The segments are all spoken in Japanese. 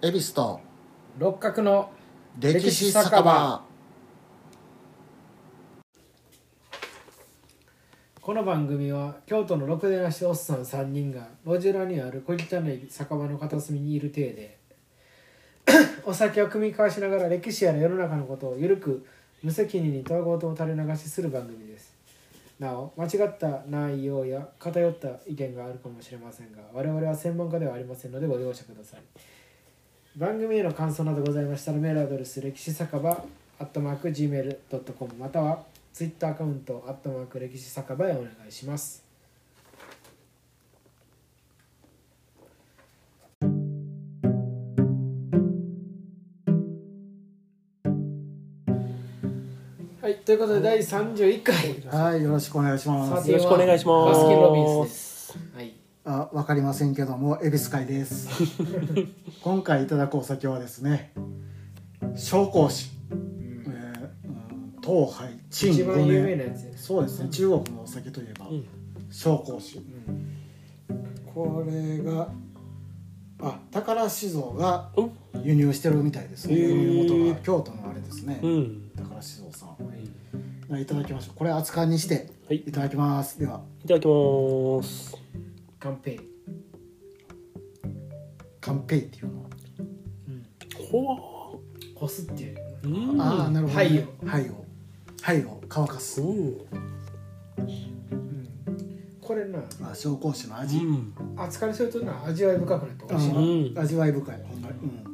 恵比寿と六角の歴史酒場。この番組は京都のろくでなしおっさん3人が路地裏にある小汚い酒場の片隅にいる体で お酒を酌み交わしながら歴史や世の中のことをゆるく無責任にたわごとを垂れ流しする番組です。なお間違った内容や偏った意見があるかもしれませんが我々は専門家ではありませんのでご容赦ください。番組への感想などございましたらメールアドレス歴史酒場アットマーク Gmail.com またはツイッターアカウントアットマーク歴史酒場へお願いします。はいということで第31回。はいよろしくお願いします。よろしくお願いします。バスキンロビンスです。はいあわかりませんけども恵比寿会です。今回いただくお酒はですね紹興酒、えーうん、東海陳一番有名5なやつそうですね中国のお酒といえばうん。紹興酒。これがあ宝酒造がうん。輸入してるみたいですね。輸入元が京都のあれですね、うん。宝酒造さん。い。ただきましょう。これ熱燗にしてはい。いただきます。では。いただきます乾杯乾杯っていうのは？ほこすっていうわうんああなるほど、ね、灰を灰を灰を乾かす。うん。これなまあ紹興酒の味、うん。扱いするとな味わい深くなって美味しい、うん。うん。味わい深い。ほんまに。うん。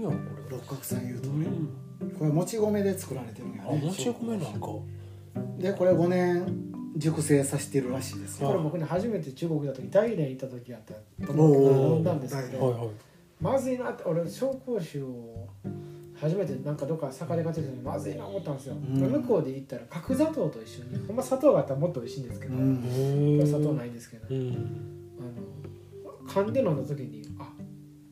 何やろこ六角さん言うとうん。これもち米で作られてるんやね。あもち米なんか。でこれ5年熟成させてるらしいです。よこれ僕ね初めて中国行った時大連行った時あったと思飲んだんですけどはいはい。まずいなって俺紹興酒を初めてなんかどっか酒で買ってた時にまずいな思ったんですよ、ん。向こうで行ったら角砂糖と一緒にほんま砂糖があったらもっと美味しいんですけど、うん。砂糖ないいんですけど、うん。あの噛んで飲んだ時にあ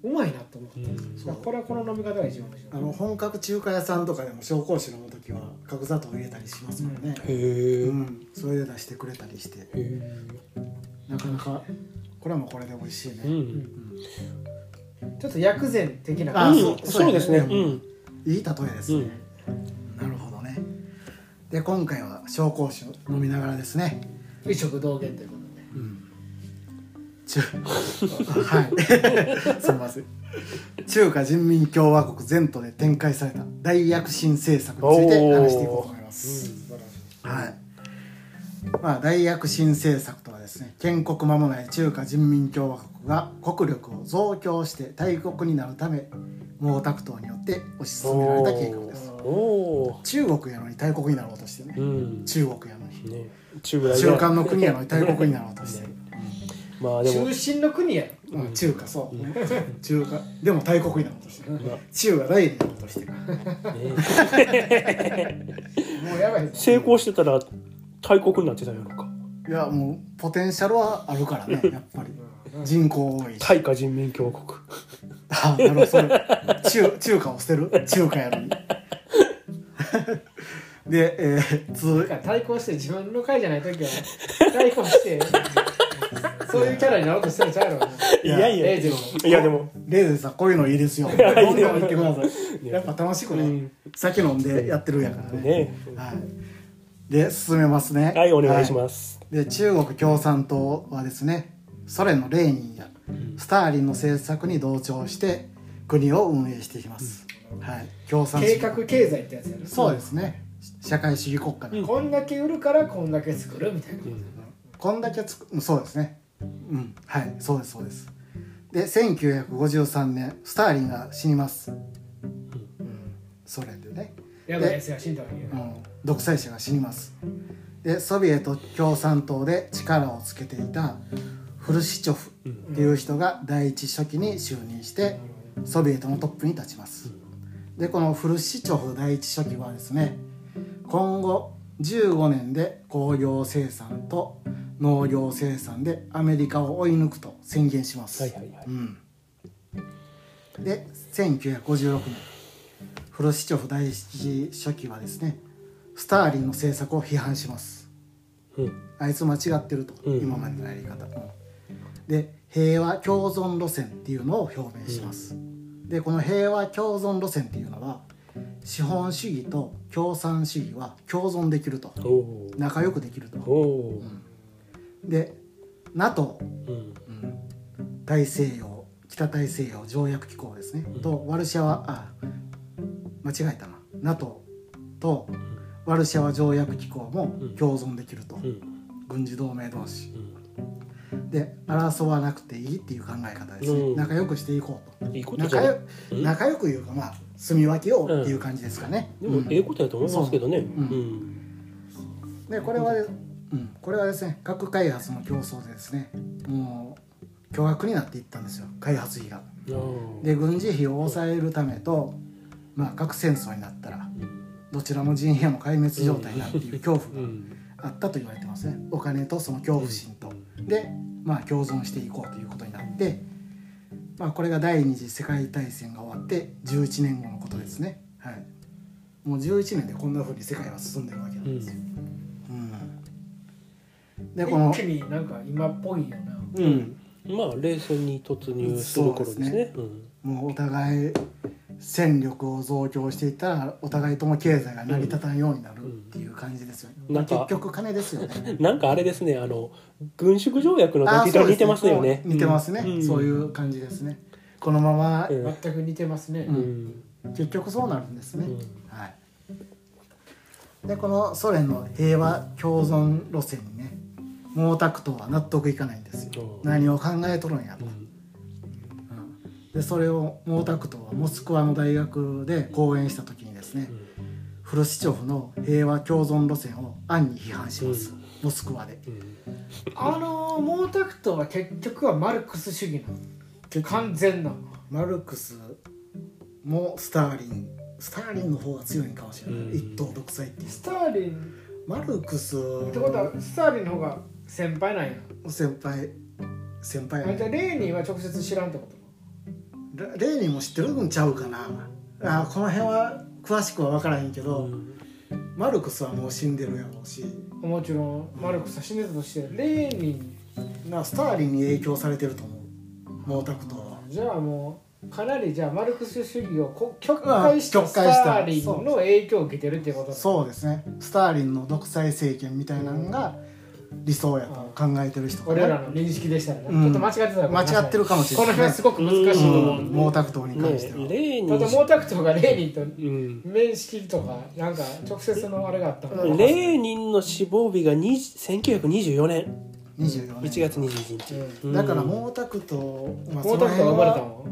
うまいなと思って、うこれはこの飲み方が一番美味しい。あの本格中華屋さんとかでも紹興酒飲む時は角砂糖入れたりしますもんね、へえ。うん。それで出してくれたりして。へえ。なかなかこれもこれで美味しいね、うん。ちょっと薬膳的なあ感じうん。そうですね。そうん。いい例えですね、なるほどね。で今回は紹興酒飲みながらですね。一食同源ということで中はいすみません。中華人民共和国全土で展開された大躍進政策について話していこうと思います、素晴らしいはいまあ、大躍進政策とはですね建国間もない中華人民共和国が国力を増強して大国になるため毛沢東によって推し進められた計画です中国やのに大国になろうとしてね、うん。中国やのにね。中間の国やのに大国になろうとして。る、まあでも。中心の国や。うん。中華そう、中華。でも大国になろうとして。る、まあ中が大になろうとして。るね。もうやばい成功してたら大国になってたんやろか。いやもうポテンシャルはあるからねやっぱり。人口多いし。大化人民共和国。あなるほどそれ中中華を捨てる？中華やのに。でえー、つだから対抗して自分の会じゃない時は対抗してそういうキャラになろうとしてるちゃうやろ いやいや。レイジのいやでも。レーゼさんこういうのいいですよ。どんどん言ってください。や。っぱ楽しくね、うん。酒飲んでやってるんやからね。ね。はい。で進めますね。はいお願いします。す、で中国共産党はですねソ連のレーニンやスターリンの政策に同調して国を運営していきます、はい。共産主計義画経済ってやつやろそうですね。社会主義国家で、こんだけ売るからこんだけ作るみたいなことこんだけつくそうですねうんはいそうですそうです。で1953年スターリンが死にます、ソ連でね、やばいやつが死んだわけようん、独裁者が死にます。でソビエト共産党で力をつけていたフルシチョフっていう人が第一書記に就任してソビエトのトップに立ちます。でこのフルシチョフ第一書記はですね今後15年で工業生産と農業生産でアメリカを追い抜くと宣言します、はいはいはい。うん、で1956年フルシチョフ第一書記はですねスターリンの政策を批判します。うん。あいつ間違ってると、うん。今までのやり方、うん。で平和共存路線っていうのを表明します、でこの平和共存路線っていうのは資本主義と共産主義は共存できると。仲良くできると。おおで NATO うん。大西洋北大西洋条約機構ですね、とワルシャワあ間違えたな。NATO とワルシャワ条約機構も共存できると、うん。軍事同盟同士。うん。で争わなくていいっていう考え方ですね、うん。仲良くしていこうと。仲良くいうかまあ住み分けようっていう感じですかね、でもええことやと思いますけどね。う。うん。ん。でこれは、うん、これはですね核開発の競争でですねもう巨額になっていったんですよ。開発費が。で軍事費を抑えるためと、まあ、核戦争になったらどちらも陣営も壊滅状態になるっていう恐怖がうん。あったと言われてますね。お金とその恐怖心と。で、まあ、共存していこうということになって、まあ、これが第二次世界大戦が終わって11年後のことですね。はい、もう11年でこんなふうに世界は進んでるわけなんですよ。うん、でこの一気になんか今っぽいよな。うん。まあ冷戦に突入する頃ですね。うんもうお互い戦力を増強していったらお互いとも経済が成り立たんようになるっていう感じですよね、うん。なんか結局金ですよね。なんかあれですねあの軍縮条約の時と似てますよね。似てますね、ん。そういう感じですね。このまま、うん。全く似てますね、ううん。結局そうなるんですね、うん。はい。でこのソ連の平和共存路線にね毛沢東は納得いかないんですよ。うん。何を考えとるんやと、うんでそれを毛沢東はモスクワの大学で講演した時にですね、フルシチョフの平和共存路線を暗に批判します、うん。モスクワで。うん。あのー毛沢東は結局はマルクス主義なの？完全なマルクスもスターリン。スターリンの方が強いんかもしれない、うん。一党独裁っていう。スターリン。マルクス。ってことはスターリンの方が先輩なんや。先輩。先輩あじゃあレーニンは直接知らんってこと？レレーニンも知ってるんちゃうかな。あこの辺は詳しくは分からへんけど、うん。マルクスはもう死んでるやろうし。もちろんマルクスは死んでたとしてレーニンなスターリンに影響されてると思う。毛沢東は。じゃあもうかなりじゃあマルクス主義をこ曲解した。スターリンの影響を受けてるってことだ。そうですね。スターリンの独裁政権みたいなのが理想やと考えてる人かな俺らの認識でしたらね、うん。ちょっと間違ってた間違ってるかもしれないこの辺はすごく難しい。と思う、うん。毛沢東に関ねしては、レーニン。ただ毛沢東がレーニンとうん面識とかなんか直接のあれがあったレーニンの死亡日が20 1924年24 1年月21日、ううん。だから毛沢東、まあ、毛沢東が生まれたその？の辺は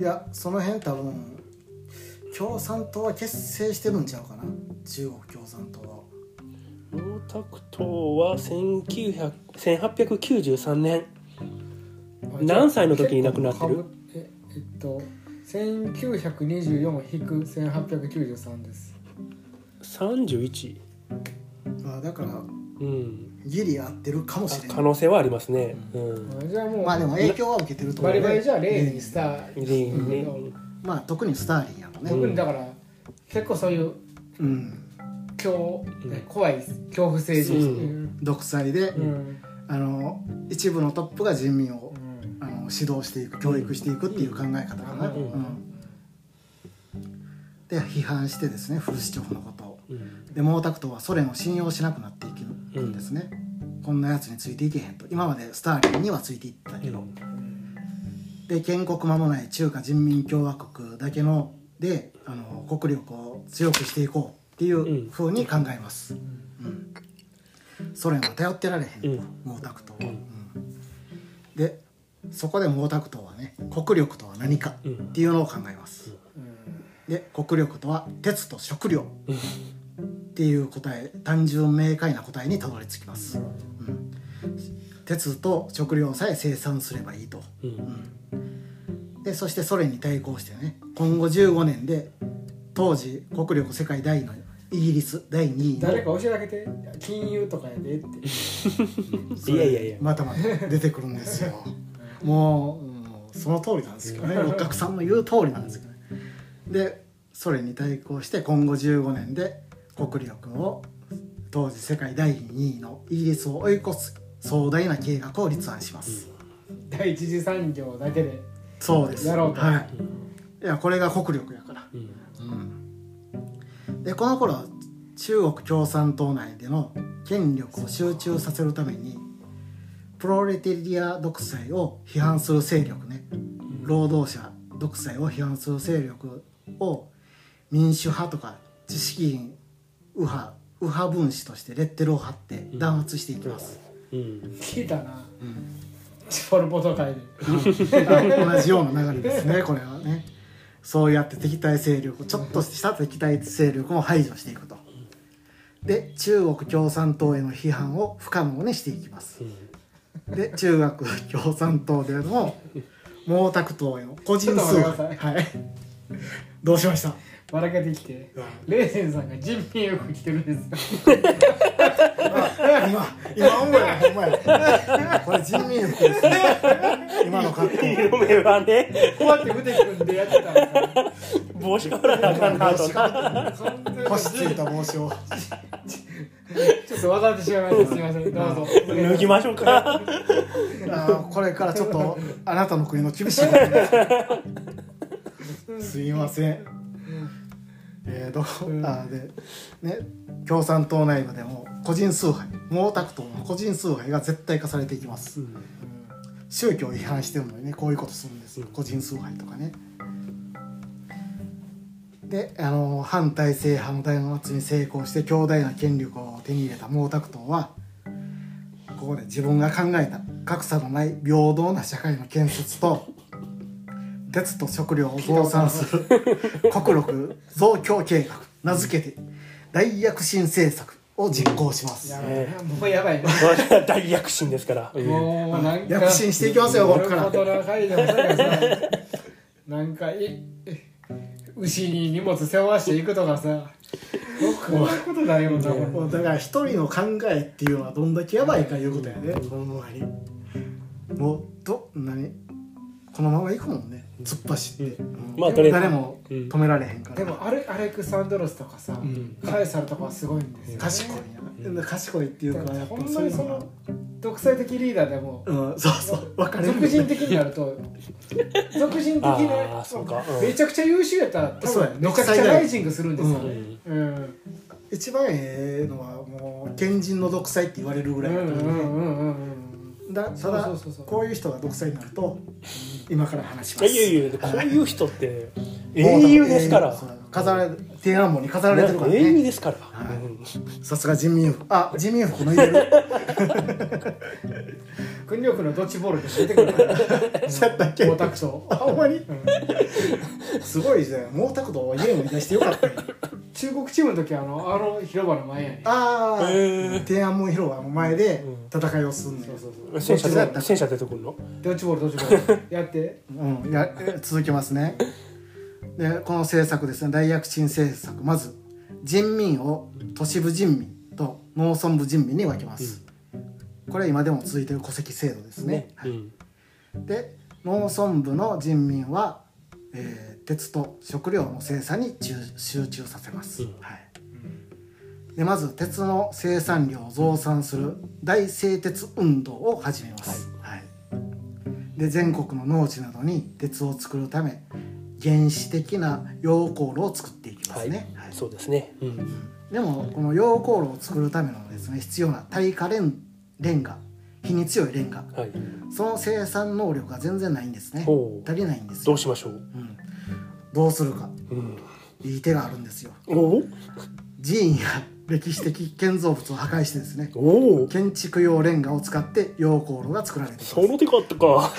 いやその辺多分共産党は結成してるんちゃうかな。中国共産党は毛沢東は1900 1893年。何歳の時に亡くなってる？ええっと1924-1893です。31あだからうん。ギリ合ってるかもあしれない。可能性はありますね。うん。あじゃあもう、まあでも影響は受けてると思うね。バリバリじゃあレーニンスターレーニンね。まあ特にスターリンやろね。特にだから結構そういううん恐、うん。怖い恐怖政治、う。うん。独裁で、うん。あの一部のトップが人民をうん。あの指導していく教育していくっていう考え方かな、で批判してですねフルシチョフのことを。うん。で毛沢東はソ連を信用しなくなっていくんですね、こんなやつについていけへんと。今までスターリンにはついていったけど、で建国間もない中華人民共和国だけのであの国力を強くしていこうっていうふうに考えます、うん。ソ連は頼ってられへん。と、うん。毛沢東は、うん。でそこで毛沢東はね国力とは何かっていうのを考えます、で国力とは鉄と食料っていう答え単純明快な答えにたどり着きます、うん。鉄と食料さえ生産すればいいと、うん。でそしてソ連に対抗してね今後15年で当時国力世界第2のイギリス第2位の。誰か教えてあげて。金融とかやでって。いやいやいや。またまた出てくるんですよ。もう、うんその通りなんですけどね六角さんの言う通りなんですけどね。でソ連に対抗して今後15年で国力を当時世界第2位のイギリスを追い越す壮大な計画を立案します、第一次産業だけでそうです。やろうと。はい。いやこれが国力やから。うん。うんでこの頃中国共産党内での権力を集中させるためにプロレタリア独裁を批判する勢力ね。労働者独裁を批判する勢力を民主派とか知識人右派右派分子としてレッテルを貼って弾圧していきます、うん。聞いたな。ポル・ポト会で。同じような流れですねこれはねそうやって敵対勢力ちょっとした敵対勢力も排除していくと。で中国共産党への批判を不可能にしていきます。で中国共産党での毛沢東への個人崇拝。はい。どうしました？笑けてきて。レーゼンさんが人民よく来てるんですよ。今今思えばほんまや。これ人民服ですね今の格好。嫁はね。こうやって腕組んでやってたんですよ。帽子かぶらなあかんなと。な腰ついた帽子を。ちょっと笑ってしまいました。すみません。どうぞ。脱ぎましょうか。あーこれからちょっとあなたの国の厳しいすすいません。えー、どう？ん。あーでね共産党内部でも個人崇拝毛沢東の個人崇拝が絶対化されていきます、宗教を違反してるのにねこういうことするんですよ。個人崇拝とかね。であの反体制派の弾圧に成功して強大な権力を手に入れた毛沢東はここで自分が考えた格差のない平等な社会の建設と鉄と食料を増産する 国力増強計画名付けて大躍進政策を実行します。やばい。なもうやばい。な 大躍進ですから。もうなんか躍進していきますよここから。なんかい牛に荷物背負わしていくとかさこんなことないもんなもうだから一人の考えっていうのはどんだけやばいかいうことやねほんまにもうど何このまま行くもんね突っ走って、うんまあとりあえず。誰も止められへんから、でもアレアレクサンドロスとかさ、ん。カエサルとかはすごいんですよ、ね、賢いな、賢いっていうかやっぱほんそういうのがまにその独裁的リーダーでもうんそうそう。分かれる。俗人的になると 俗人的あなめちゃくちゃ優秀やったら多そうや分めちゃくちゃライジングするんですよね。ううん。うん。一番ええのはもう賢人の独裁って言われるぐらいだからね、うんうんうんうんだただこういう人が独裁になると今から話します。いやいやいやこういう人って英雄ですから。飾られ天安門に飾られてるから英雄ねですから。さすが人民服。あ人民服脱いでる 軍力のドッジボールで出てくるからそうやったっけ？毛沢東あほんまに？うん。すごいじゃん。毛沢東は家を出してよかったよ中国チームの時はあのあの広場の前やねああ、天安門広場の前でうん。戦いをすんねん。そうそうそう。戦車戦車出てくるの？ドッジボールドッジボール。やって。うん、やえ続きますね。でこの政策ですね。大躍進政策。まず人民を都市部人民と農村部人民に分けます、これは今でも続いている戸籍制度ですね。はい。うん。で農村部の人民は、えー鉄と食料の生産に集集中させます、うん。はい、でまず鉄の生産量を増産する大製鉄運動を始めます、はい。で全国の農地などに鉄を作るため原始的な溶鉱炉を作っていきますね、はい。そうですね。うん。でもこの溶鉱炉を作るためのですね必要な耐火レンレンガ火に強いレンガはい。その生産能力が全然ないんですね。足りないんですよ。どうしましょう？うん、どうするか。うん。いい手があるんですよ。おお。寺院や歴史的建造物を破壊してですね。おお。建築用レンガを使って溶鉱炉が作られています。その手があったか。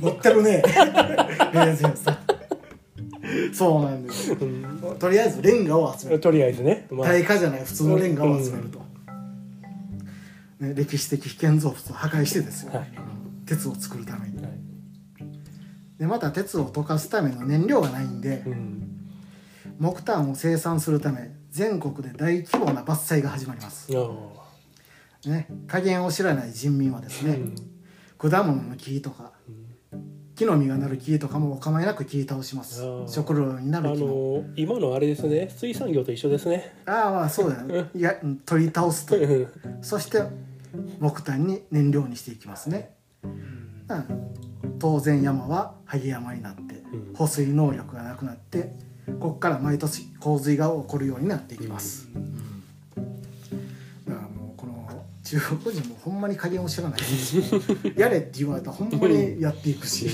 持ってるね。そうなんですうん。とりあえずレンガを集める。とりあえずね。まあ。耐火じゃない普通のレンガを集めると、ね、歴史的建造物を破壊してですよ、はい。鉄を作るために。はい。でまた鉄を溶かすための燃料がないんでうん。木炭を生産するため全国で大規模な伐採が始まります、ああね、加減を知らない人民はですね、うん。果物の木とか木の実がなる木とかもお構いなく切り倒します。食料になある木も。の今のあれですね水産業と一緒ですね。ああまあそうだね。いやうん取り倒すとうん。そして木炭に燃料にしていきますね、うん、当然山は萩山になってうん。保水能力がなくなってここから毎年洪水が起こるようになっていきます、だからもうこの中国人もほんまに加減を知らない やれって言われたらほんまにやっていくし、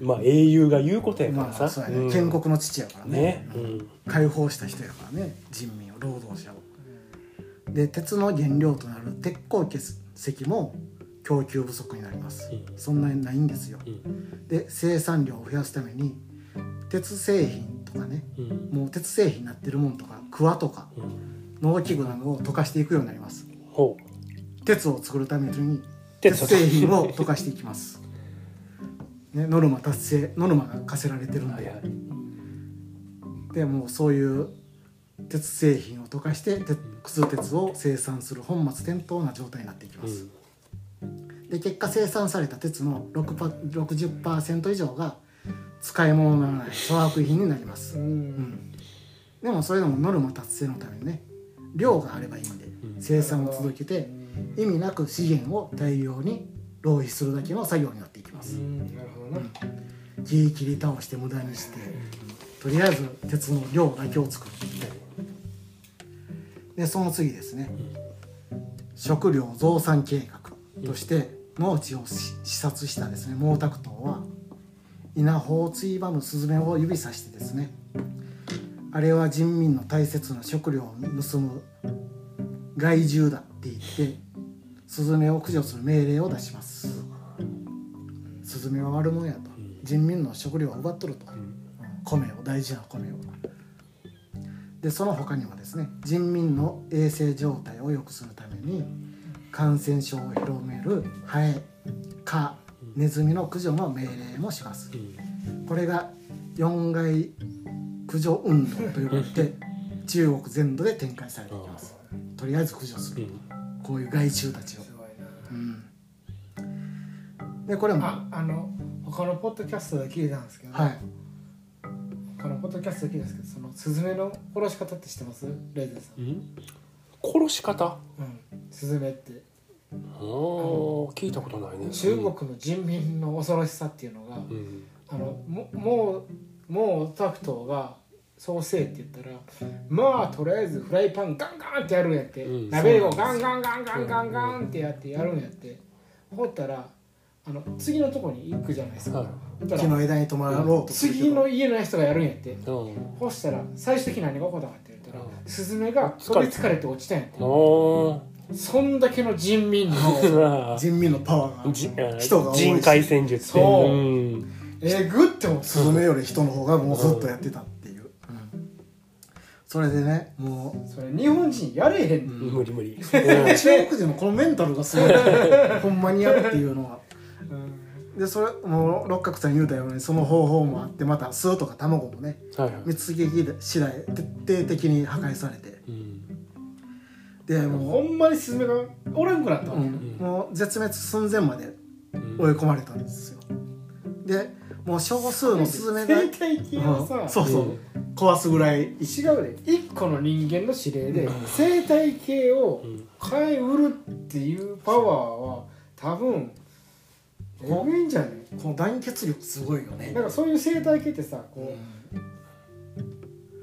まあ英雄が言うことやからさ、まあそうやね、うん。建国の父やからね。ね、うん。解放した人やからね。人民を労働者をで鉄の原料となる鉄鉱石も供給不足になります、うんそんなにないんですよ。うんで生産量を増やすために鉄製品とかねうんもう鉄製品になってるもんとかクワとかうん農機具などを溶かしていくようになります。鉄を作るために鉄鉄製品を溶かしていきます、ね、ノルマ達成ノルマが課せられてるんで、でもうそういう鉄製品を溶かして鉄靴鉄を生産する本末転倒な状態になっていきうます、ん。で結果生産された鉄の6パ60%以上が使い物にならない粗悪品になります、ううん。ん、でもそれでもノルマ達成のためにね量があればいいんでん。生産を続けて意味なく資源を大量に浪費するだけの作業になっていきます。うん。なるほどな。木切り倒して無駄にしてとりあえず鉄の量だけを作るでその次ですね。食料増産計画として農地をし視察したですね毛沢東は稲穂をついばむスズメを指さしてですねあれは人民の大切な食料を盗む害獣だって言ってスズメを駆除する命令を出します。スズメは悪者やと。人民の食料を奪っとると。米を大事な米をでその他にもですね人民の衛生状態を良くするために感染症を広めるハエ蚊ネズミの駆除の命令もします。これが四害駆除運動と呼ばれて中国全土で展開されていきます。とりあえず駆除する。うん。こういう害虫たちを。すごいうん。でこれもなああの他のポッドキャストで聞いたんですけど、はい。他のポッドキャストで聞いたん。ですけどそのスズメの殺し方？って知ってますレイゼンさん、うん。殺し方うん、スズメって。あー聞いたことないね。中国の人民の恐ろしさっていうのが、うん。あのももうもうタクトがそうせえって言ったらまあとりあえずフライパンガンガンってやるんやって、うん。鍋をガンガンガンガンガンガンってやってやるんやって。ほったらあの次のとこに行くじゃないですか、はい。ほったら木の枝に止まろうとするけど次の家の人がやるんやって。うん。ほしたら最終的に何が起こったかって言ったら、うん。スズメが飛びつかれて落ちたん。やってあそんだけの人民のー 人民のパワーが。じ人が多いし。人海戦術ってそう。うん。えぐって思ってスズメより人の方がもうずっとやってたっていう、それでねもそれ日本人やれへん。ねん、無理無理。う 中国人のこのメンタルがすごい。ほんまにやるっていうのは。うんでそれもう六角さん言うたようにその方法もあってまた巣とか卵もねはいはい。蜜撃次第徹底的に破壊されて。うん。でほもんまにスズメがおらんくなったう、わ。け、うん。もう絶滅寸前までうん。追い込まれたんですよ。でもう少数のスズメが生態系をさ、うん。そうそう、壊すぐらい違うで。一個の人間の指令で生態系をうん。変えうるっていうパワーは多分えぐいんじゃね？この団結力すごいよね。なんかそういう生態系ってさこう、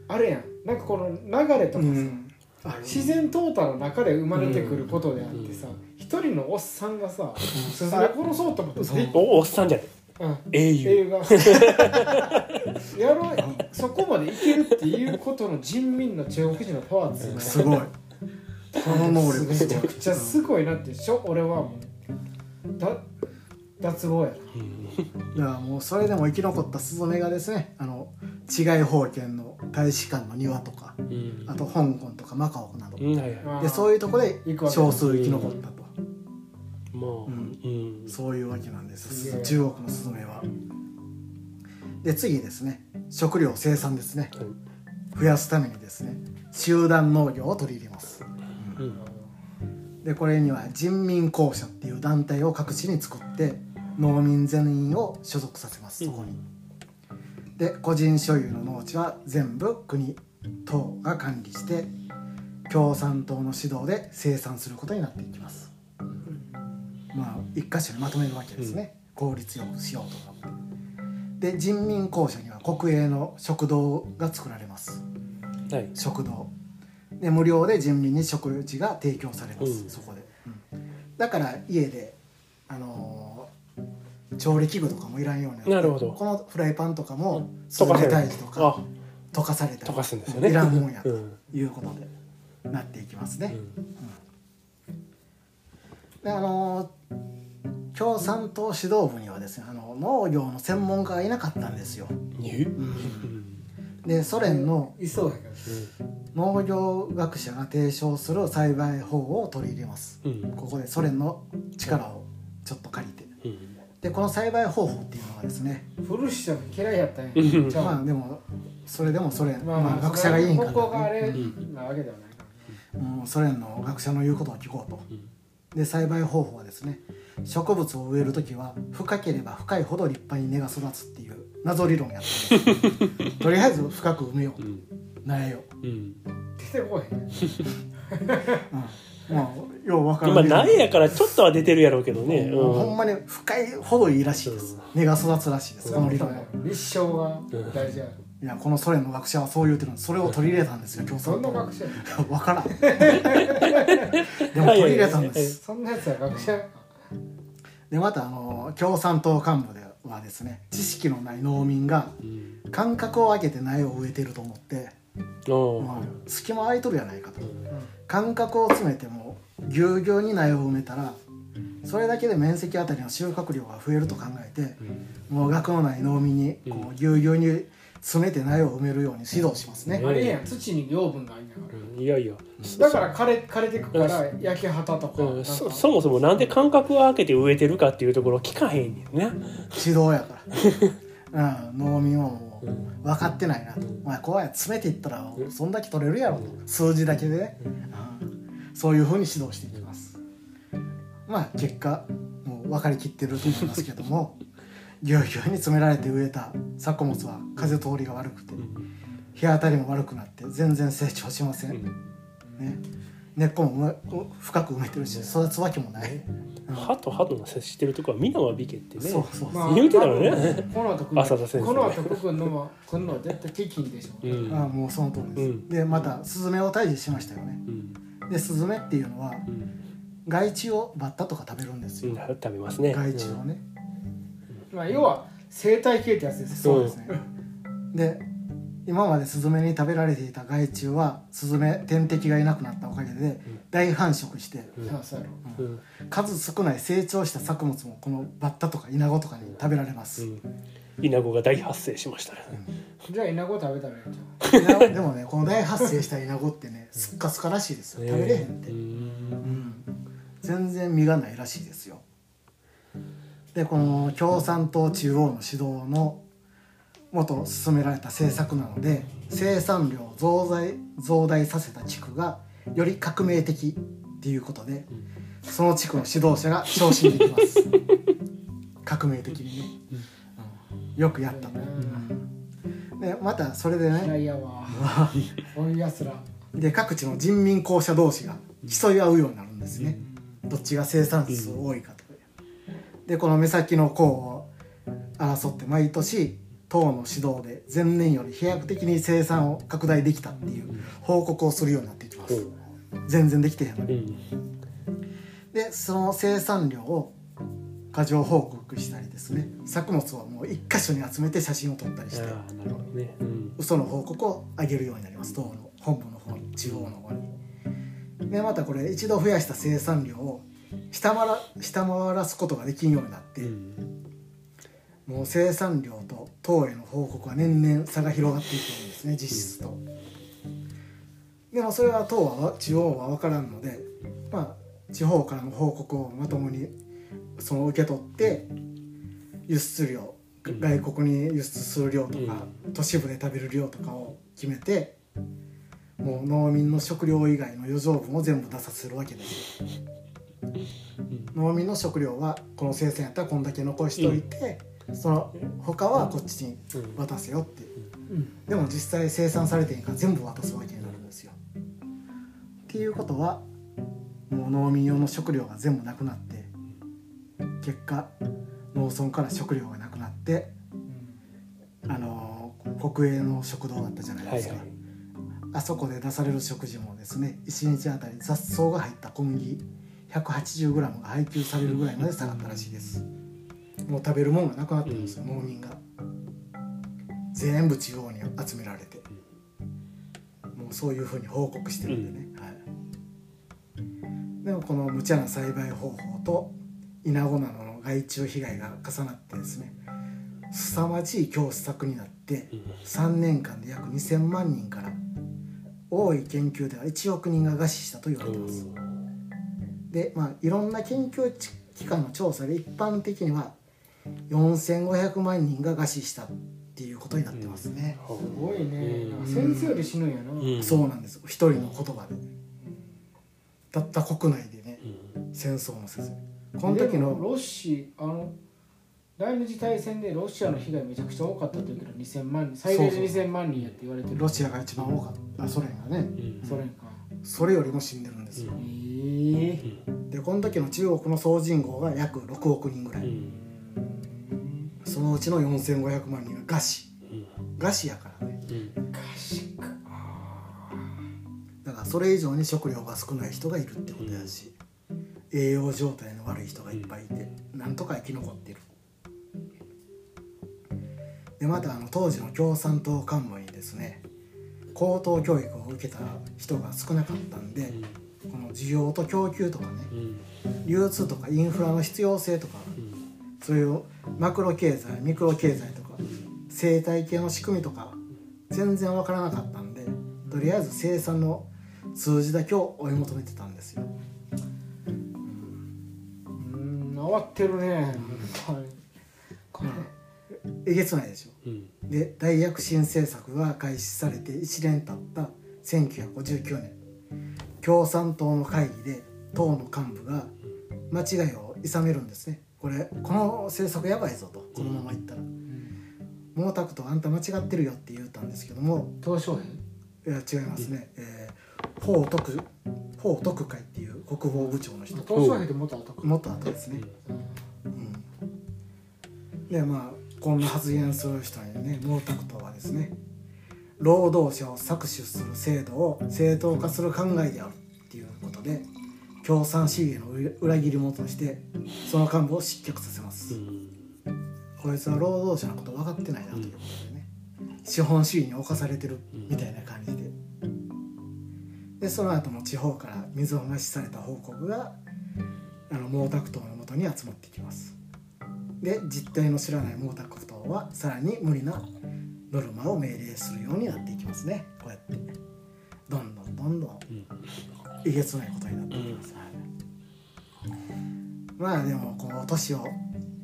あれやん。なんかこの流れとかさ、自然淘汰の中で生まれてくることであってさ一、人のおっさんがさスズメ殺そうと思っておおっさんじゃないうん。英雄。映画 やろうそこまでいけるっていうことの人民の中国人のパワーってすごい。この能力めちゃくちゃすごいなってしょ俺はもう。だ脱帽や。なだからもうそれでも生き残ったスズメがですねあの治外法権の大使館の庭とかうん。あと香港とかマカオなど。でそういうとこで少数生き残ったと。まあうん。うん。そういうわけなんです。中国のスズメは。で次ですね。食料生産ですね。はい。増やすためにですね集団農業を取り入れます。うん。でこれには人民公社っていう団体を各地に作って農民全員を所属させますそこに、で個人所有の農地は全部国党が管理して共産党の指導で生産することになっていきます、まあ一箇所にまとめるわけですね、効率よくしようと思ってで人民公社には国営の食堂が作られます。はい。食堂。で無料で人民に食事が提供されます、うん。そこで、うん。だから家であのー調理器具とかもいらんようにってなるほど。このフライパンとかも溶かせるたりとかあ溶かされたり溶かすんですよね。いらんもんやとうん。いうことでなっていきますね、うん。であの共産党指導部にはですねあの農業の専門家がいなかったんですよ。でソ連の農業学者が提唱する栽培法を取り入れます。うん。ここでソ連の力をちょっと借りて。うんでこの栽培方法っていうのはですね。フルシチョ嫌いやったんや。うん。じゃあ。まあでもそれでもソ連、まあまあ、学者がいいんかここがあれうんなわけではないうん、ソ連の学者の言うことを聞こうと。うん。で栽培方法はですね植物を植える時は深ければ深いほど立派に根が育つっていう謎理論やったんです。とりあえず深く埋めよう。うん。苗を、うん。出てこへん。うん、まあよう分から今ん。理論苗やからちょっとは出てるやろうけどね。もうほん。うん。まに深いほどいいらしいです、根が育つらしいです。この理論は立証が大事や。いやこのソ連の学者はそう言うてるんです。それを取り入れたんですよ共そ産党んな学者分 からん。でも取り入れたんです。そんなやつは学者でまたあの共産党幹部ではですね知識のない農民がうん。間隔を空けて苗を植えてると思って、まあ、隙間空いとるやないかと間隔を詰めてもぎゅうぎゅうに苗を埋めたらそれだけで面積あたりの収穫量が増えると考えてうん。もう学のない農民にこうぎゅうぎゅうに詰めて苗を埋めるように指導しますね、うん。あれやん。土に養分があるんやかうん。いやいや。らだから枯れ枯れてくから焼き畑とかうなんそそもそもなんで間隔を空けて植えてるかっていうところを聞かへんねんね指導やから、うん、農民はもううん。分かってないなと、お前こうやって詰めていったらそんだけ取れるやろと。数字だけで。ね、うん。そういうふうに指導していきます。まあ結果もう分かりきってると思いますけども。ぎゅうぎゅうに詰められて植えた。作物は風通りが悪くて。日当たりも悪くなって全然成長しません、ね、根っこも深く埋めてるし育つわけもない、歯と歯との接してるところは皆は美家ってね。そうそうまあ言うてたよね。この後浅田先生。この後来るのは来るのは絶対適宜でしょうん。ああもうその通りです、うん。でまたスズメを退治しましたよね。うん。でスズメっていうのはうん。害虫をバッタとか食べるんですよ、うん。食べますね。害虫をね、まあ要は生態系ってやつですよそうですね。で今までスズメに食べられていた害虫はスズメ天敵がいなくなったおかげで大繁殖して数少ない成長した作物もこのバッタとかイナゴとかに食べられます、うん。イナゴが大発生しましたね。じゃあイナゴ食べたらいいんじイナゴでもねこの大発生したイナゴってねスッカスカらしいですよ。食べれへんって、ううん。ん全然実がないらしいですよ。でこの共産党中央の指導のもと進められた政策なので生産量を増大増大させた地区がより革命的っていうことでその地区の指導者が昇進できます。革命的にね、うん。よくやったと、うん。でまたそれでねいやわ。こういうやつら。で各地の人民公社同士が競い合うようになるんですね、どっちが生産数多いかとか。でこの目先の功を争って毎年党の指導で前年より飛躍的に生産を拡大できたっていう報告をするようになっていきます。全然できてへんのに。うん。でその生産量を過剰報告したりですね。作物はもう一箇所に集めて写真を撮ったりして。ああなるほどね。うん。嘘の報告を上げるようになります。党の本部の方に。中央の方に。でまたこれ一度増やした生産量を下回ら下回らすことができんようになって、うんもう生産量と党への報告は年々差が広がっていくんですね実質と。でもそれは党は地方は分からんのでまあ地方からの報告をまともにその受け取って輸出量外国に輸出する量とか、都市部で食べる量とかを決めてもう農民の食料以外の余剰分を全部出させるわけです。よ農民の食料はこの生産やったらこんだけ残しておいて、その他はこっちに渡せよって、う。ん。でも実際生産されてへんから全部渡すわけになるんですよ。っていうことはもう農民用の食料が全部なくなって結果農村から食料がなくなって国営の食堂あったじゃないですか、はいはい。あそこで出される食事もですね1日あたり雑草が入った小麦 180g が配給されるぐらいまで下がったらしいですもう食べるもんがなくなってるんですよ、農民が。全部中央に集められて。もうそういうふうに報告してるんでね、はい、でもこの無茶な栽培方法とイナゴなどの害虫被害が重なってですね凄まじい教施策になって3年間で約2000万人から多い研究では1億人が餓死したと言われてます。でまあいろんな研究機関の調査で一般的には4500万人が餓死したっていうことになってますね、すごいね。先生より死ぬんやな、うん。そうなんです一人の言葉で。たった国内でねうん。戦争もせず。この時のロシあの第二次大戦でロシアの被害めちゃくちゃ多かった時の2000万人最大でそうそう。2000万人やって言われてる。ロシアが一番多かった。あソ連がね。うん。ソ連か。それよりも死んでるんですよ。ええでこの時の中国の総人口が約6億人ぐらい。うんそのうちの4500万人が餓死。うん。餓死やからね。うん。か。だからそれ以上に食料が少ない人がいるってことやし、栄養状態の悪い人がいっぱいいて、なんとか生き残っている。でまたあの当時の共産党幹部にですね高等教育を受けた人が少なかったんで、この需要と供給とかねうん。流通とかインフラの必要性とかうんそういうマクロ経済ミクロ経済とか生態系の仕組みとか全然わからなかったんでとりあえず生産の数字だけを追い求めてたんですよ。うん慌てるね。はい。これえげつないでしょ。うん。で大躍進政策が開始されて1年経った1959年。共産党の会議で党の幹部が間違いを諌めるんですねこれこの政策やばいぞとこのままいったら。毛沢東あんた間違ってるよって言ったんですけども鄧小平いや違いますね、えー、法徳法徳会っていう国防部長の人。鄧小平って元後かもっと後ですね、うん、でまあこんな発言する人にね毛沢東はですね労働者を搾取する制度を正当化する考えであるっていうことで共産主義の裏切り者としてその幹部を失脚させます、うんこいつは労働者のこと分かってないなということでね。資本主義に侵されてるみたいな感じで。でその後も地方から水を増しされた報告があの毛沢東のもとに集まってきます。で実態の知らない毛沢東はさらに無理なノルマを命令するようになっていきますね。こうやって。どんどんどんどん。うん。えげつないことになっていきます、はいまあでもこう年を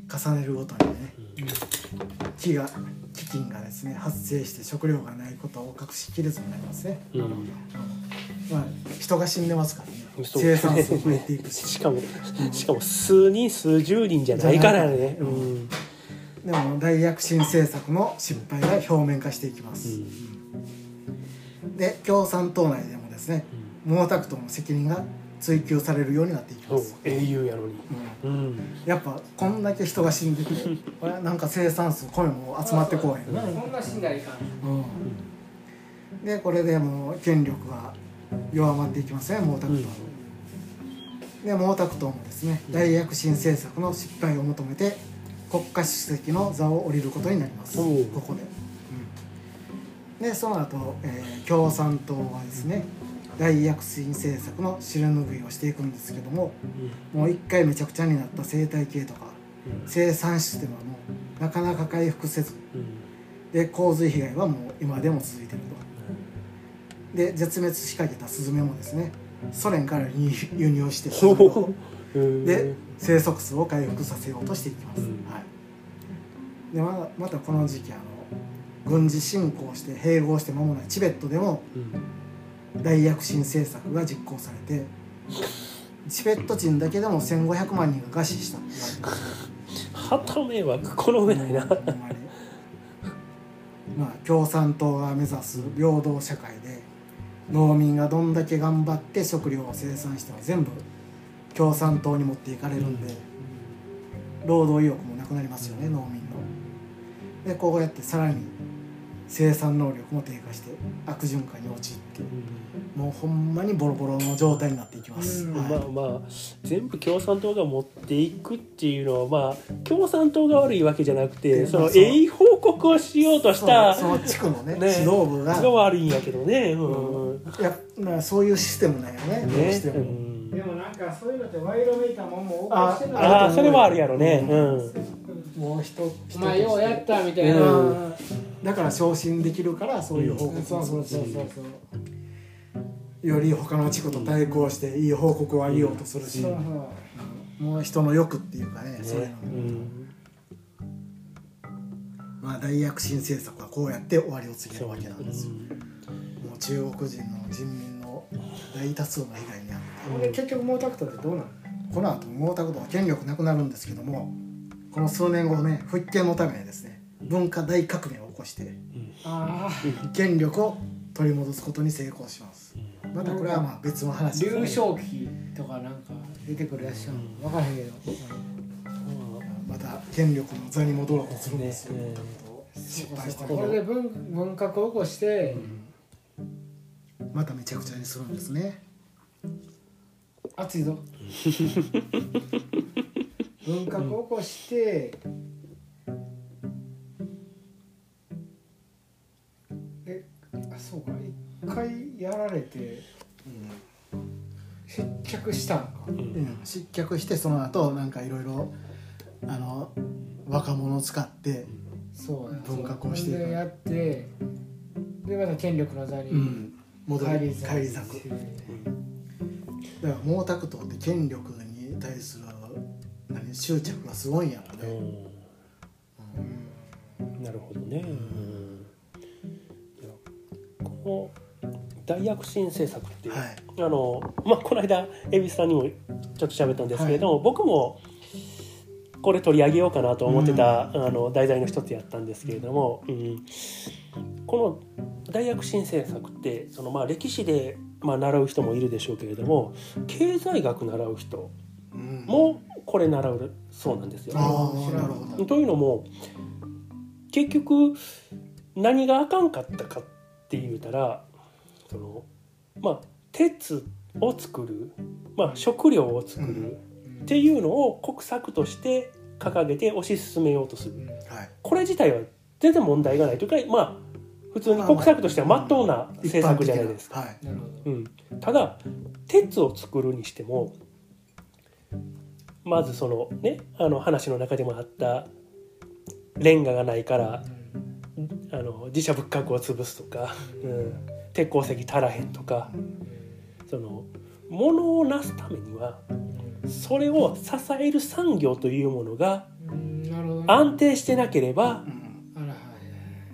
重ねるごとにね飢が飢饉がですね発生して食料がないことを隠しきれずになりますね、うん。まあ人が死んでますからね。生産数増えていくし しかもしかも数人数十人じゃないからね。うん。でも大躍進政策の失敗が表面化していきます、で共産党内でもですね毛沢東の責任が追及されるようになっていきそうます、英雄やのに。うん。うんやっぱこんだけ人が死んでてこれなんか生産数米も集まってこうへんな、こん。な死んだらいかんうん、でこれでもう権力が弱まっていきますね毛沢東、で毛沢東もですね大躍進政策の失敗を求めて国家主席の座を降りることになります。ここで、うん。でその後、えー共産党はですね大躍進政策の尻拭いをしていくんですけどももう一回めちゃくちゃになった生態系とか生産システムはもうなかなか回復せずうん。で洪水被害はもう今でも続いていると。で絶滅しかけたスズメもですねソ連から輸輸入して で生息数を回復させようとしていきます、うん。はい、でままたこの時期あの軍事侵攻して併合して間もないチベットでもうん大躍進政策が実行されてチベット人だけでも1500万人が餓死した。って言われてますはた迷惑この上ないな。まあ共産党が目指す平等社会で農民がどんだけ頑張って食料を生産しても全部共産党に持っていかれるんで、労働意欲もなくなりますよね農民の。でこうやってさらに生産能力も低下して悪循環に陥ってもうほんまにボロボロの状態になっていきます、うんはい。まあまあ全部共産党が持っていくっていうのはまあ共産党が悪いわけじゃなくてそのえい報告をしようとしたそのその地区のねね指導部が。が悪いんやけどねうん。やなそういうシステムなんよねどうしてねうも、ん。でもなんかそういうのって賄賂めいたもんもあ多くしてああそれはあるやろねううん。もう人お前ようやったみたいな、うん。だから昇進できるからそういう報告。そうをそうそうそうそうより他の地区と対抗していい報告をあげようとするし、もう人の欲っていうかねそういうの、うん。まあ大躍進政策はこうやって終わりを告げるわけなんですよ、う。ん。もう中国人の人民の大多数の被害に遭って。結局毛沢東ってどうなの？この後毛沢東は権力なくなるんですけどもこの数年後ね復権のためにですね文化大革命を起こしてあ権力を取り戻すことに成功しますまたこれはまあ別のあ話です劉少奇とかなんか出てくるやつじゃん分からへんけど、また権力の座に戻ろうとするんですよ、ね。失敗してこれで文文革を起こして、まためちゃくちゃにするんですね。熱いぞ。文革を起こしてえあそうか。一回やられて失脚したんか。うん。失脚してその後なんかいろいろあの若者を使って、そうや。文革をしてやってでまた権力の座にうん、戻り返り咲返り咲く。だから毛沢東って権力に対する何執着がすごいんやろね、うん。なるほどね、この大躍進政策って、はい。あのまあこの間蛭子さんにもちょっと喋ったんですけれども、僕もこれ取り上げようかなと思ってた、あの題材の一つやったんですけれども、うん。この大躍進政策ってそのまあ歴史でまあ習う人もいるでしょうけれども経済学習う人うん。もこれ習うそうなんですよ。ああ知らなかったなるほど。というのも結局何があかんかったかって言うたらそのまあ鉄を作る、まあ、食料を作るっていうのを国策として掲げて推し進めようとする。はい。これ自体は全然問題がないというかまあ普通に国策としては真っ当な政策じゃないですか。一般的なるほど。うん、ただ鉄を作るにしてもまずそのねあの話の中でもあったレンガがないからあの自社仏閣を潰すとか、うん、鉄鉱石足らへんとかその物をなすためにはそれを支える産業というものが安定してなければ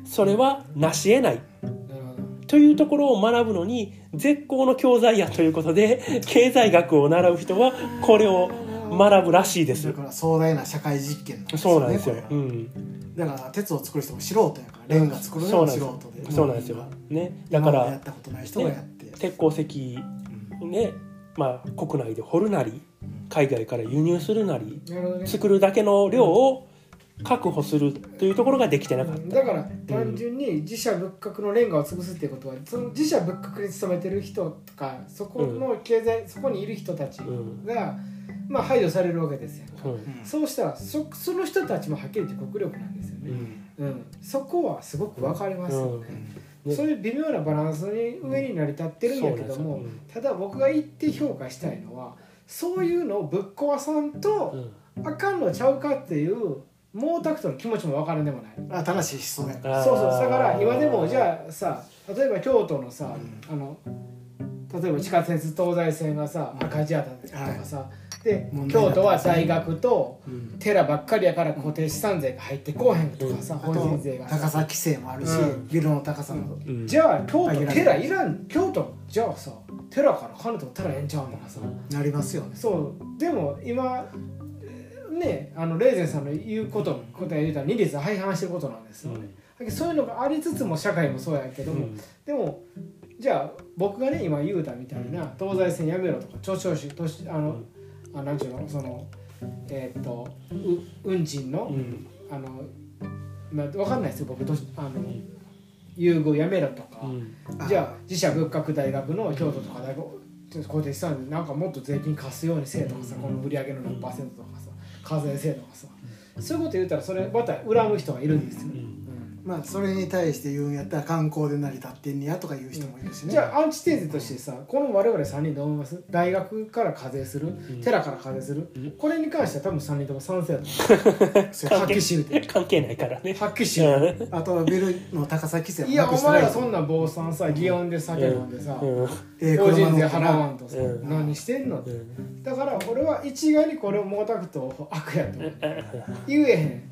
それは成し得ない。というところを学ぶのに絶好の教材やということで経済学を習う人はこれを学ぶらしいです。だから壮大な社会実験なんですそうなんですよ、うん、だから鉄を作る人も素人やからレンガ作るのも素人で。そうなんですよ、ね、だか今までやらったことない人がやって、鉄鉱石ね。まあ国内で掘るなり海外から輸入するなりね。作るだけの量を確保するというところができてなかった。だから単純に自社仏閣のレンガを潰すっていうことはその自社仏閣に勤めてる人とかそこの経済、そこにいる人たちうん。が、まあ、配慮されるわけですよ、うんうん。そうしたらそその人たちもはっきり言って国力なんですよね、うん。うん。そこはすごく分かりますよね、ねそういう微妙なバランスに上に成り立ってるんやけども、ただ僕が言って評価したいのはそういうのをぶっ壊さんとうん。あかんのちゃうかっていう毛沢東の気持ちも分からんでもない。新しい思想やからあー。そうそう。だから今でもじゃあさ例えば京都のさ、あの例えば地下鉄東西線がさ赤字やったとかさ、で問題になって京都は大学とうん。寺ばっかりやから固定資産税が入ってこうへんとかさ、あ法人税とが高さ規制もあるし、うん。ビルの高さの、うん。じゃあ京都寺いらん。京都じゃあさ寺から金取ったらええんちゃうんとかさ、なりますよね。そう。でも今ねあのレーゼンさんの言うこと答え言うたら二律相反してることなんですよ。ね、そういうのがありつつも社会もそうやけども、うん。でもじゃあ僕がね今言うたみたいな東西線やめろとか町長市都市あの、あなんちゅうの？そのえーっとう運賃の、うん。あの、まあ、分かんないですよ僕都市あの優遇やめろとか、うん。じゃあ自社仏閣大学の京都とか大学小手さんなんかもっと税金貸すようにせえとかさ、この売り上げの何パーセントとかさ課税せえとかさ、そういうこと言ったらそれまた恨む人がいるんですよ、まあそれに対して言うんやったら観光で成り立ってんねやとか言う人もいるしね、じゃあアンチテーゼとしてさこの我々3人どう思います？大学から課税する、寺から課税する、うん。これに関しては多分3人とも賛成だと思う。そう発揮し言うて。関係ないからね。発揮し言う。あとはビルの高さ規制いやお前らそんな坊さんさ祇園で酒飲んでさ、ん。うん。ええ法人税払わんとさ、うん。何してんの？ってうん。だから俺は一概にこれを毛沢東を悪やと言えへん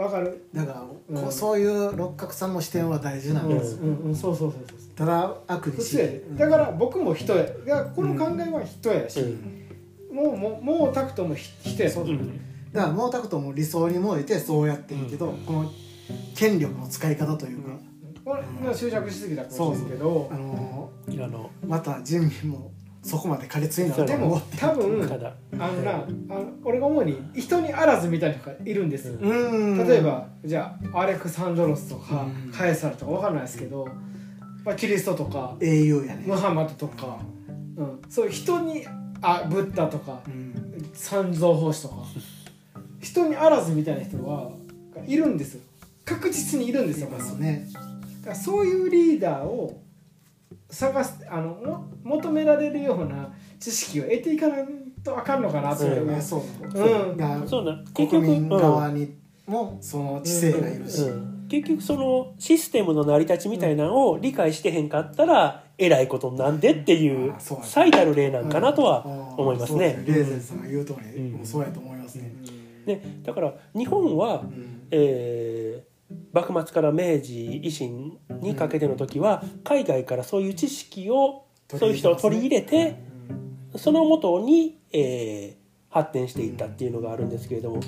わかる？だから、こうそういう六角さんの視点は大事なうんんです、うんうんそうそうそうそうただ悪にし普通やで。だから僕も人や。いやこの考えは人やし、もうもうもうタクトもひ人や。そうだ,、うんだから毛沢東も理想に燃えてそうやってるけど、この権力の使い方というか、これまあ執着しすぎたかもしれないけど。あのあの。また人民もそこまで苛烈になって多分あのなあの俺が思うに人にあらずみたいな人がいるんですよ、うん。例えばじゃあアレクサンドロスとかうん。カエサルとかわかんないですけど、まあ、キリストとか英雄やね。ムハンマドとか、うん、そういう人にあブッダとかうん。三蔵法師とか人にあらずみたいな人はがいるんですよ。確実にいるんですいよね。だからそういうリーダーを探すあのも求められるような知識を得ていかないとあかんのかなという、ねそう。う。ん。だからそうな結局国民側にもその知性がいるし、うん。結局そのシステムの成り立ちみたいなのを理解してへんかったらえらいことなんでっていう最たる例なんかなとは思いますね。レーゼンさんが言う通り、うんもうそうやと思いますね、でだから日本は、うん。えー幕末から明治維新にかけての時は海外からそういう知識をそういう人を取り入れてそのもとに、えー発展していったっていうのがあるんですけれども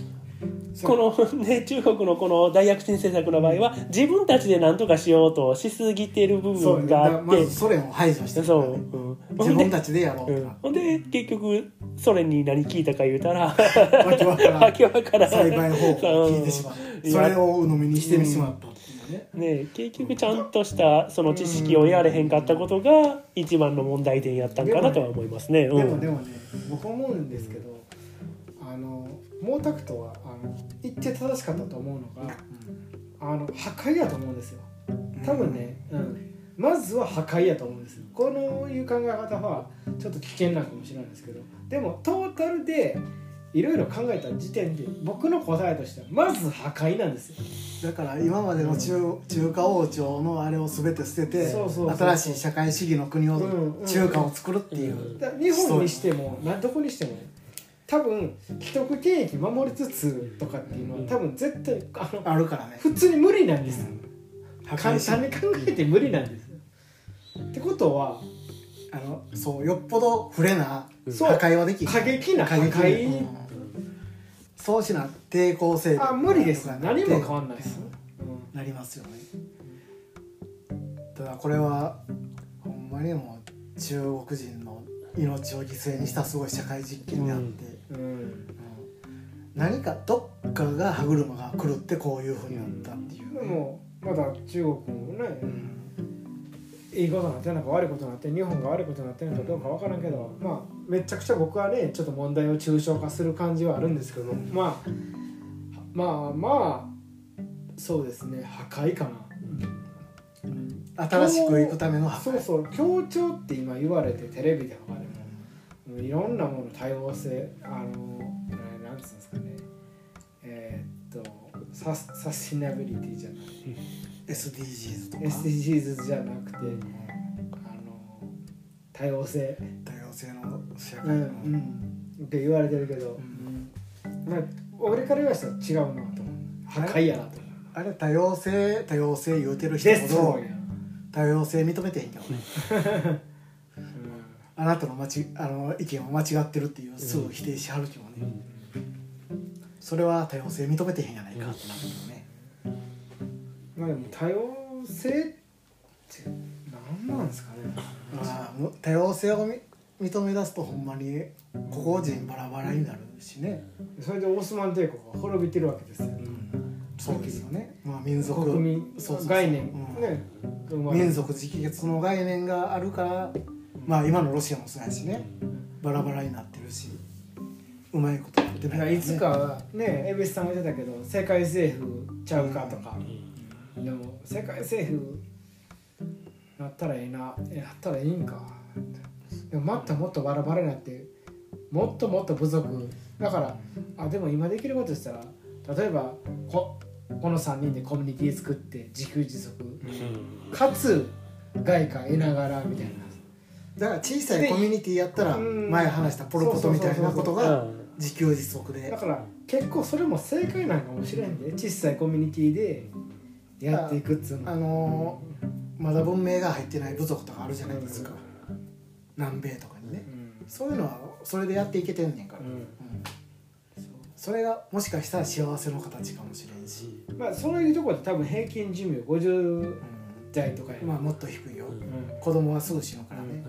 この、ね、中国のこの大躍進政策の場合は自分たちで何とかしようとしすぎてる部分があっだからまてずソ連を排除してる。そう、うん、自分たちでやろううん。とか、ほんで結局ソ連に何聞いたか言うたらわけわからん。わけわからん。栽培法を聞いてしまっうそれを鵜呑みにしてしまったっていうね、ね、結局ちゃんとしたその知識を得られへんかったことが一番の問題点やったんかなとは思いますね。うん。でもでもね僕思うんですけどあの毛沢東はあの言って正しかったと思うのがあの破壊やと思うんですよ。多分ね、うん、まずは破壊やと思うんですよ。このいう考え方はちょっと危険なのかもしれないですけど。でもトータルでいろいろ考えた時点で僕の答えとしてはまず破壊なんですよ。だから今までの中中華王朝のあれを全て捨てて新しい社会主義の国をうんうん。中華を作るっていう、だ日本にしてもなどこにしても多分既得権益守りつつとかっていうのは多分絶対あのあるからね。普通に無理なんですよ。簡単に考えて無理なんですよ。ってことはあのそうよっぽど不利な破そう。壊はできる過激な破壊うんそうしな抵抗勢力あ無理です何も変わんないです、なりますよね。ただこれはほんまにもう中国人の命を犠牲にしたすごい社会実験であって、うん。うん。何かどっかが歯車が狂ってこういうふうになったっていう、でもまだ中国もね、うん。いいことになってるのか悪いことになって日本が悪いことになってるのかどうかわからんけどまあめちゃくちゃ僕はねちょっと問題を抽象化する感じはあるんですけど、まあまあまあそうですね破壊かな、新しくいくための破壊。そうそう協調って今言われてテレビで他でもいろんなもの多様性あのななんつうんですかね。えーっとサスサスティナビリティじゃない。SDGs とか。SDGs じゃなくてあの多様性、多様性の社会の、うんうん、って言われてるけど、まあ俺から言わせたら違うなと思う。破壊やなとあれ多様性多様性言うてる人ほど多様性認めてへんけどね。うん。あなたの間ちあの意見は間違ってるっていうすぐ否定しはるけどね、それは多様性認めてへんやないかってなるけどね、まあでも多様性って何なんですかね。まあむ多様性をみ認め出すとほんまに個々人バラバラになるしね、それでオスマン帝国が滅びてるわけですよ、うん。そうですよね、まあ、民族。国民概念うん。ね民族自決の概念があるからまあ今のロシアもそうやしね。バラバラになってるしうまいことやってないからね。いつかはね蛭子さんも言ってたけど世界政府ちゃうかとか、でも世界政府なったらええなえなったらいいんかでももっともっとバラバラになってもっともっと部族だからあでも今できることしたら例えばここの3人でコミュニティ作って自給自足。かつ外貨得ながらみたいな。だから小さいコミュニティやったらうん。前話したポロポトみたいなことがうん自給自足で。だから結構それも正解なんかもしれんで小さいコミュニティでやっていくっつうの。あのーまだ文明が入ってない部族とかあるじゃないですか南米とかにね。うん。そういうのはそれでやっていけてんねんから、それがもしかしたら幸せの形かもしれんし、まあそういうところで多分平均寿命50う代とかまあもっと低いよ、うん。子供はすぐ死ぬからね、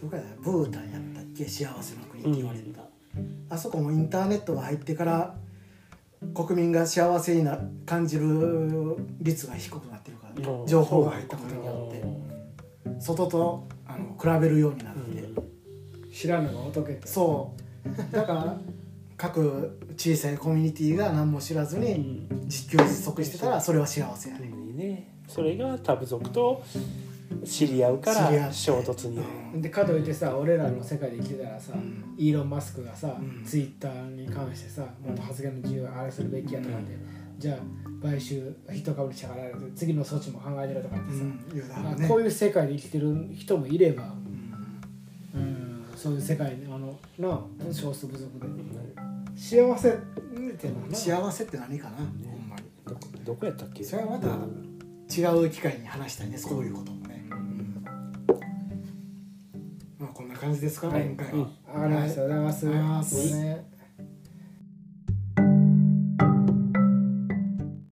どこやブータンやったっけ？幸せの国って言われた、あそこもインターネットが入ってから国民が幸せにな感じる率が低くなってるから、うん。情報が入ったことによって。外とあの比べるようになって、知らぬが仏ってそう。だから各小さいコミュニティが何も知らずうにん。自給自足してたらそれは幸せやね、うんね。それが多部族と知り合うから衝突に。うん。でかといってさ俺らの世界で生きてたらさ、ん。イーロン・マスクがさ、うん。ツイッターに関してさもっと発言の自由をあれするべきやとかって、じゃあ買収一株にしたから次の措置も考えてるとかってさ、うんね。こういう世界で生きてる人もいれば、うんうん、そういう世界にあのなあ少数部族で。幸せって幸せって何かな、ほんまに。どこどこやったっけ？それはまた違う機会に話したいねそういうこともね、うん。まあこんな感じですか、はい。今回は、ありがとうございます。